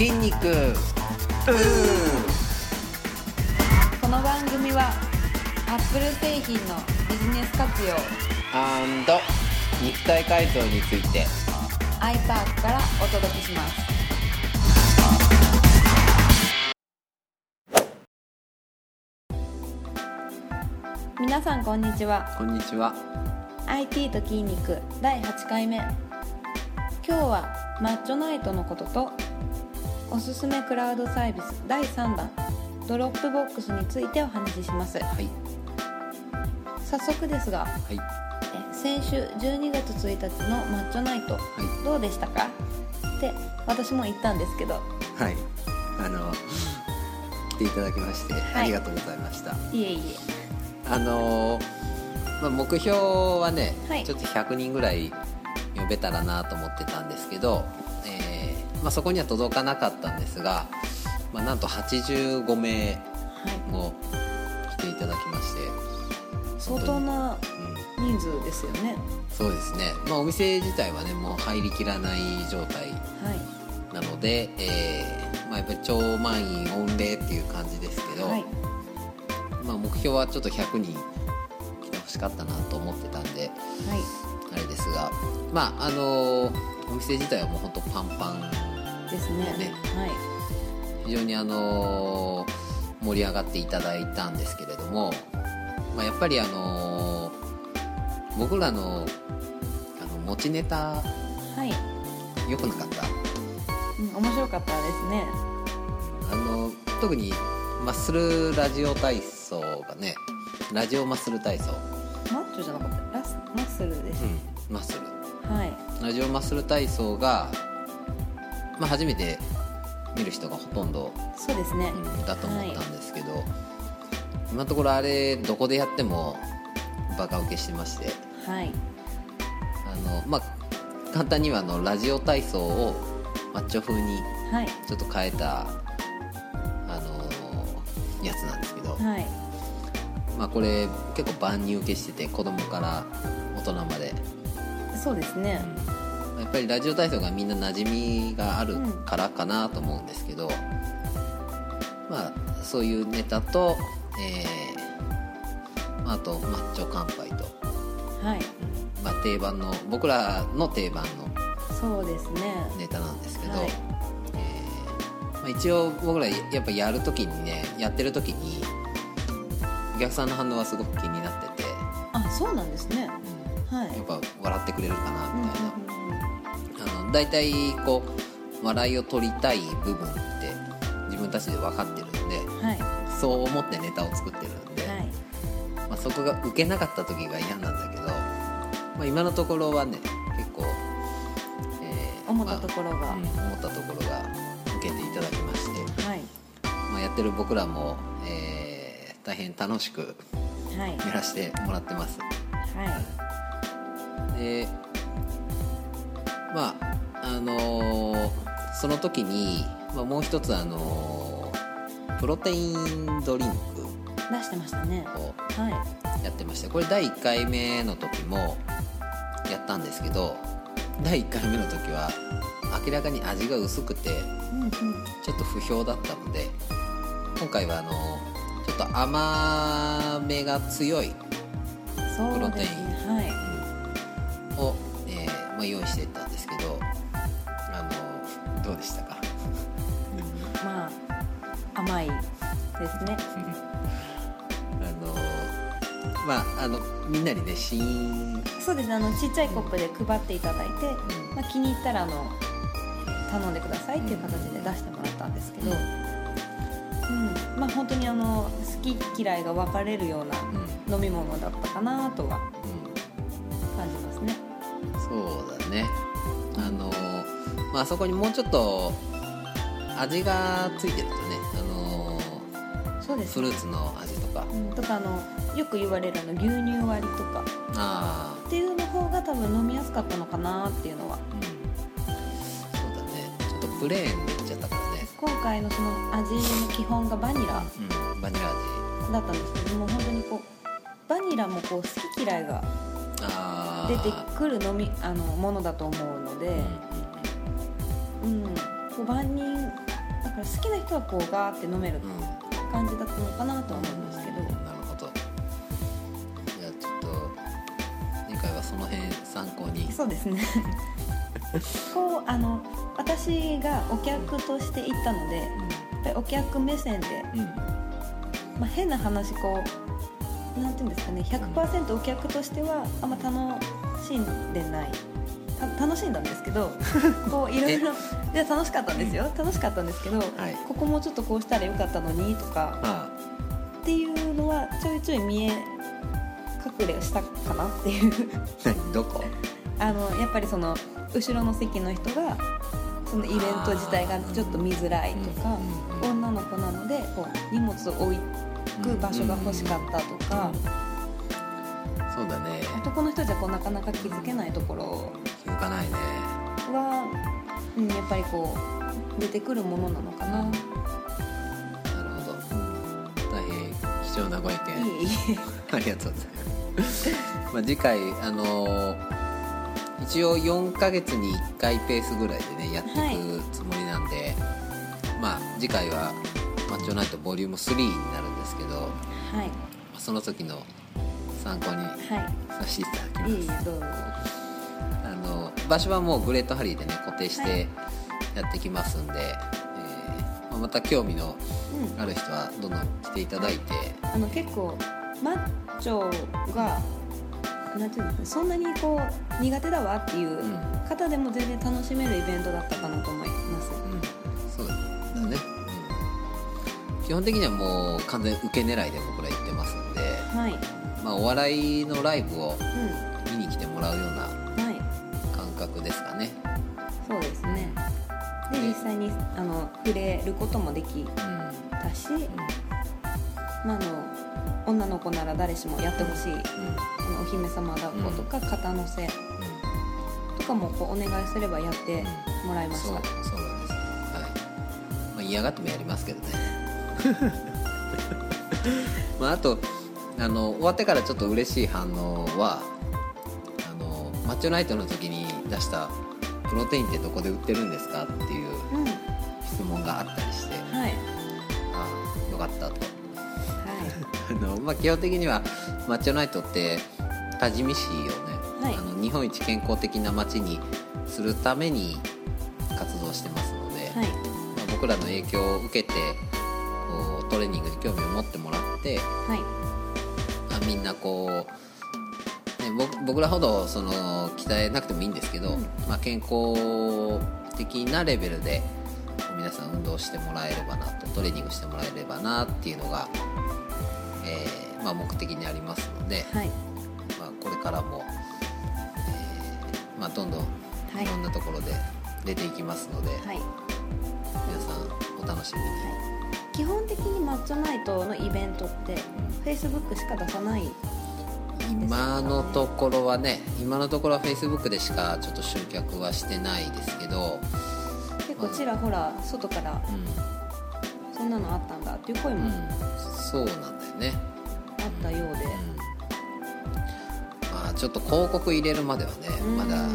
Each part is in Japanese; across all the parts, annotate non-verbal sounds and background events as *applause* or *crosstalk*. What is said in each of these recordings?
筋肉。この番組はアップル製品のビジネス活用。肉体改造について。iPark からお届けします。皆さんこんにちは。こんにちは。IT と筋肉第8回目。今日はマッチョナイトのこととおすすめクラウドサービス第3弾ドロップボックスについてお話しします。はい。早速ですがはい。え先週12月1日のマッチョナイトはい。どうでしたか？って私も言ったんですけど。はい。あの来ていただきまして、ありがとうございました。いえいあのまあ、目標はね、はい。ちょっと100人ぐらい呼べたらなと思ってたんですけど、えーまあ、そこには届かなかったんですが、まあ、なんと85名も来ていただきまして。相当なうん人数ですよね。そうですね、まあ、お店自体はねもう入りきらない状態はい。なので、えーまあ、やっぱり超満員御礼っていう感じですけど、はい。まあ、目標はちょっと100人来てほしかったなと思ってたんではい。あれですがまああのお店自体はもう本当パンパンですね。ね。はい。非常にあの盛り上がっていただいたんですけれども、まあ、やっぱりあの僕らのあの持ちネタはい、良くなかった？うん、面白かったですね。あの特にマッスルラジオ体操がねラジオマッスル体操、マッチョじゃなかった？ラスマッスルです、マッスル。はい。ラジオマッスル体操が、まあ、初めて見る人がほとんど、そうですね、うんだと思ったんですけど、今のところあれどこでやってもバカ受けしてましてはい。あのまあ簡単にはあのラジオ体操をマッチョ風にはい。ちょっと変えたあのやつなんですけど、はい。まあ、これ結構万人受けしてて子供から大人まで。そうですね、やっぱりラジオ体操がみんな馴染みがあるからかなと思うんですけど、まあそういうネタと、えーまああとマッチョ乾杯と、はい。まあ、定番の僕らの定番のそうですね。ネタなんですけど、はい。えーまあ、一応僕らやっぱやる時にねやってる時にお客さんの反応はすごく気になってて、あそうなんですね。うん。はい。やっぱ笑ってくれるかなうんうんみたいな。あの大体こう笑いを取りたい部分って自分たちで分かってるんでうんはい。そう思ってネタを作ってるんで、はい。まあ、そこが受けなかった時が嫌なんだけど、まあ、今のところはね結構、えー思ったところが、まあうん思ったところが受けていただきまして、はい。まあ、やってる僕らも、えー大変楽しくはい。やらせてもらってます。はい。でまああのーその時に、まあ、もう一つあのープロテインドリンク出してましたね。をはやってましてこれ第1回目の時もやったんですけど第1回目の時は明らかに味が薄くていうんうん。ちょっと不評だったので今回はあのちょっと甘めが強いプロテインねはい。を、えーまあ、用意してた甘いですね。あのまああのみんなにね試飲、そうですねあのちっちゃいコップで配っていただいて、まあ、気に入ったらあの頼んでくださいっていう形で出してもらったんですけど、うん。まあ本当にあの好き嫌いが分かれるようなうん。飲み物だったかなとはう感じますね。ん、そうだね。あのまああそこにもうちょっと味がついてるとねそうですフルーツの味とか。うん、とかあのよく言われるあの牛乳割りとか。ああっていうの方が多分飲みやすかったのかなっていうのは。うん。そうだね。ちょっとプレーンでいっちゃったからね。今回のその味の基本がバニラ。うん。バニラ味。だったんですけどもう本当にこうバニラもこう好き嫌いが出てくる飲みあのものだと思うので、うん。こう万人だから好きな人はこうガーって飲める。うん感じだったのかなとは思うんですけど。なるほど。じゃあちょっと次回はその辺参考に。そうですね。*laughs* こうあの私がお客として行ったのでやっぱりお客目線で、うん。うんまあ、変な話こうなんていうんですかね100%お客としてはあんま楽しんでない。た楽しんだんですけど *laughs* こういろいろで楽しかったんですよ。楽しかったんですけど、はい。ここもうちょっとこうしたらよかったのにとかあ。っていうのはちょいちょい見え隠れしたかなっていう。何？どこ？*laughs* あのやっぱりその後ろの席の人がそのイベント自体がちょっと見づらいとかうんうんうん女の子なのでこう荷物を置く場所が欲しかったとか。そうだね。男の人じゃこうなかなか気づけないところかないね。は、うん、やっぱりこう出てくるものなのかな。なるほど。大変貴重なご意見。*laughs* ありがとうございます。*laughs* まあ次回あのー一応4ヶ月に1回ペースぐらいでねやっていくつもりなんで、まあ次回はマッチョナイトボリューム3になるんですけど、はい。その時の参考にはさせていただきます。いえどうぞ。あの場所はもうグレートハリーでね固定してやってきますんで、えーまた興味のうんある人はどんどん来ていただいて、あの結構マッチョがなんていうんですかそんなにこう苦手だわっていううん。方でも全然楽しめるイベントだったかなと思います。うん、そうだね、うん、基本的にはもう完全受け狙いで僕ら言ってますんで、はい。まあ、お笑いのライブをう見に来てもらうようなんはい。感覚ですかね、そうですね。で実際にあの触れることもできうん。たし、まあ、あの女の子なら誰しもやってほしいうん。お姫様抱っことか肩乗せとかもこうお願いすればやってもらいましそうたそうなんです、はい。まあ、嫌がってもやりますけどね。*laughs* まああとあの終わってからちょっと嬉しい反応はあのマッチョナイトの時に出したプロテインってどこで売ってるんですかっていううん。は質問があったりして。い。ああよかったと。は *laughs* あの、まあ、基本的にはマッチョナイトって多治見市をね、はい。あの日本一健康的な街にするために活動してますので、いはい。まあ、僕らの影響を受けてこうトレーニングに興味を持ってもらって、はい。まあ、みんなこう、ね、僕僕らほどその鍛えなくてもいいんですけど、うん。まあ、健康的なレベルで皆さん運動してもらえればなとトレーニングしてもらえればなっていうのが、えーまあ、目的にありますので、はい。まあ、これからも、えーまあ、どんどんはい。いろんなところで出ていきますので、はい。皆さんお楽しみに。基本的にマッチョナイトのイベントってうん。Facebook しか出さない今のところはね今のところは Facebook でしかちょっと集客はしてないですけど、結構ちらほら外からうそんなのあったんだっていう声もんうん、そうなんだよね、あったようで、うん。まあちょっと広告入れるまではねうん。まだ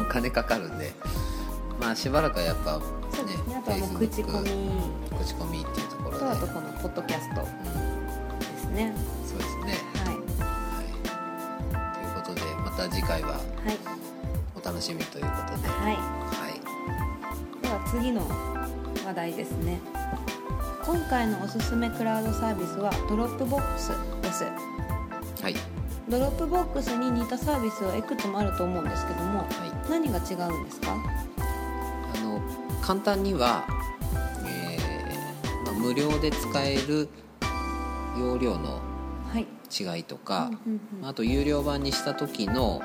お金かかるんで。まあしばらくはやっぱねね。あとはもう口コミ。口コミっていうところで、とあとこのポッドキャストうん、ですね。そうですねた次回ははい。お楽しみということで。はい。はい。では次の話題ですね。今回のおすすめクラウドサービスはドロップボックスです。はい。ドロップボックスに似たサービスはいくつもあると思うんですけどもはい。何が違うんですか？あの簡単には、えーまあ、無料で使える容量のはい違いとか、あと有料版にした時の、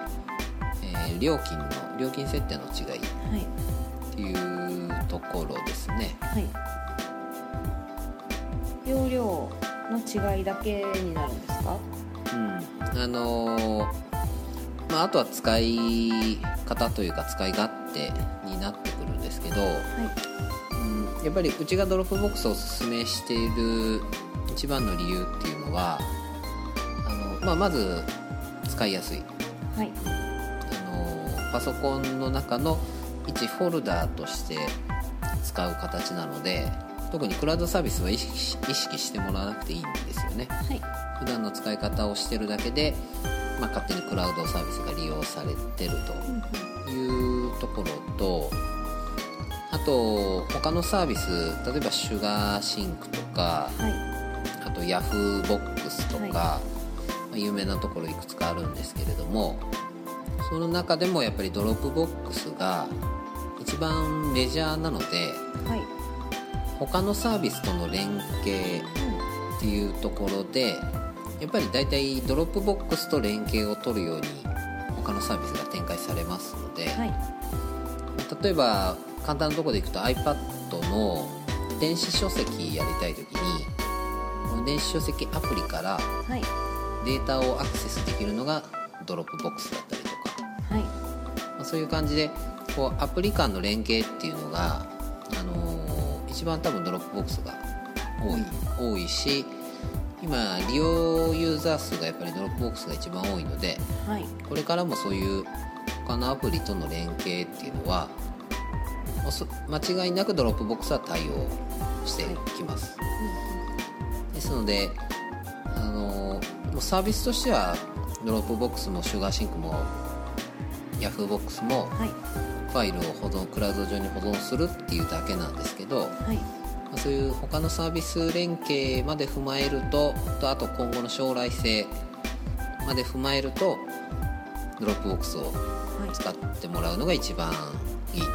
えー料金の料金設定の違いっはい。ていうところですね。はい。容量の違いだけになるんですか？うん。あのーまあ、あとは使い方というか使い勝手になってくるんですけど、はい。うん。やっぱりうちがドロップボックスをおすすめしている一番の理由っていうのはまあ、まず使いやすい。はい。あのパソコンの中の一フォルダーとして使う形なので特にクラウドサービスは意識してもらわなくていいんですよね。はい。普段の使い方をしてるだけで、まあ、勝手にクラウドサービスが利用されてるというところとあと他のサービス例えばシュガーシンクとかはい。あとヤフーボックスとか、はい。まあ有名なところいくつかあるんですけれどもその中でもやっぱりドロップボックスが一番メジャーなのではい。他のサービスとの連携っていうところでやっぱり大体ドロップボックスと連携を取るように他のサービスが展開されますので、はい。例えば簡単なところでいくと iPad の電子書籍やりたい時にこの電子書籍アプリからはいデータをアクセスできるのがドロップボックスだったりとか、はい。まあ、そういう感じでこうアプリ間の連携っていうのが、あのー一番多分ドロップボックスが多い。多いし今利用ユーザー数がやっぱりドロップボックスが一番多いのではい。これからもそういう他のアプリとの連携っていうのは間違いなくドロップボックスは対応してきます、ですのであのもうサービスとしてはドロップボックスもシュガーシンクもヤフーボックスもはい。ファイルを保存クラウド上に保存するっていうだけなんですけど、はい。まあそういう他のサービス連携まで踏まえるととあと今後の将来性まで踏まえるとドロップボックスをはい。使ってもらうのが一番いいと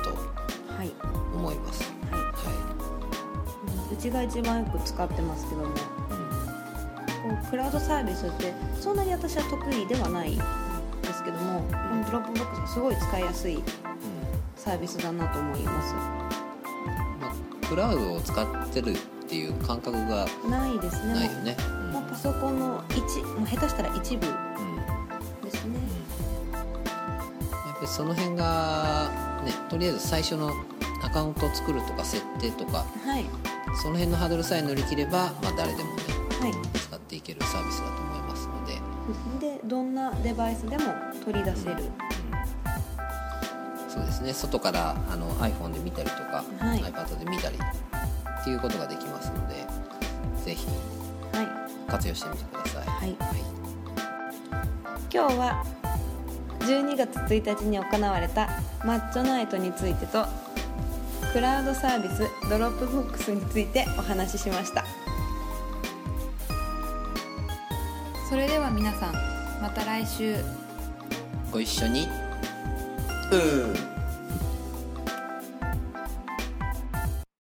はい。思います。ははい。うん。うちが一番よく使ってますけどもこうクラウドサービスってそんなに私は得意ではないんですけどもこのドロップボックスはすごい使いやすいうんサービスだなと思います。まあ、クラウドを使ってるっていう感覚がないですね。ないよね。もうパソコンの一もう下手したら一部うん。うんですね。やっぱりその辺がねとりあえず最初のアカウントを作るとか設定とかはい。その辺のハードルさえ乗り切れば、まあ、誰でもね。はいけるサービスだと思いますので、でどんなデバイスでも取り出せる。そうですね。外からあの iPhone で見たりとか、はい。iPad で見たりっていうことができますのでぜひはい。活用してみてください。はい。はい。今日は12月1日に行われたマッチョナイトについてとクラウドサービスドロップボックスについてお話ししましたそれでは皆さんまた来週。ご一緒に。うん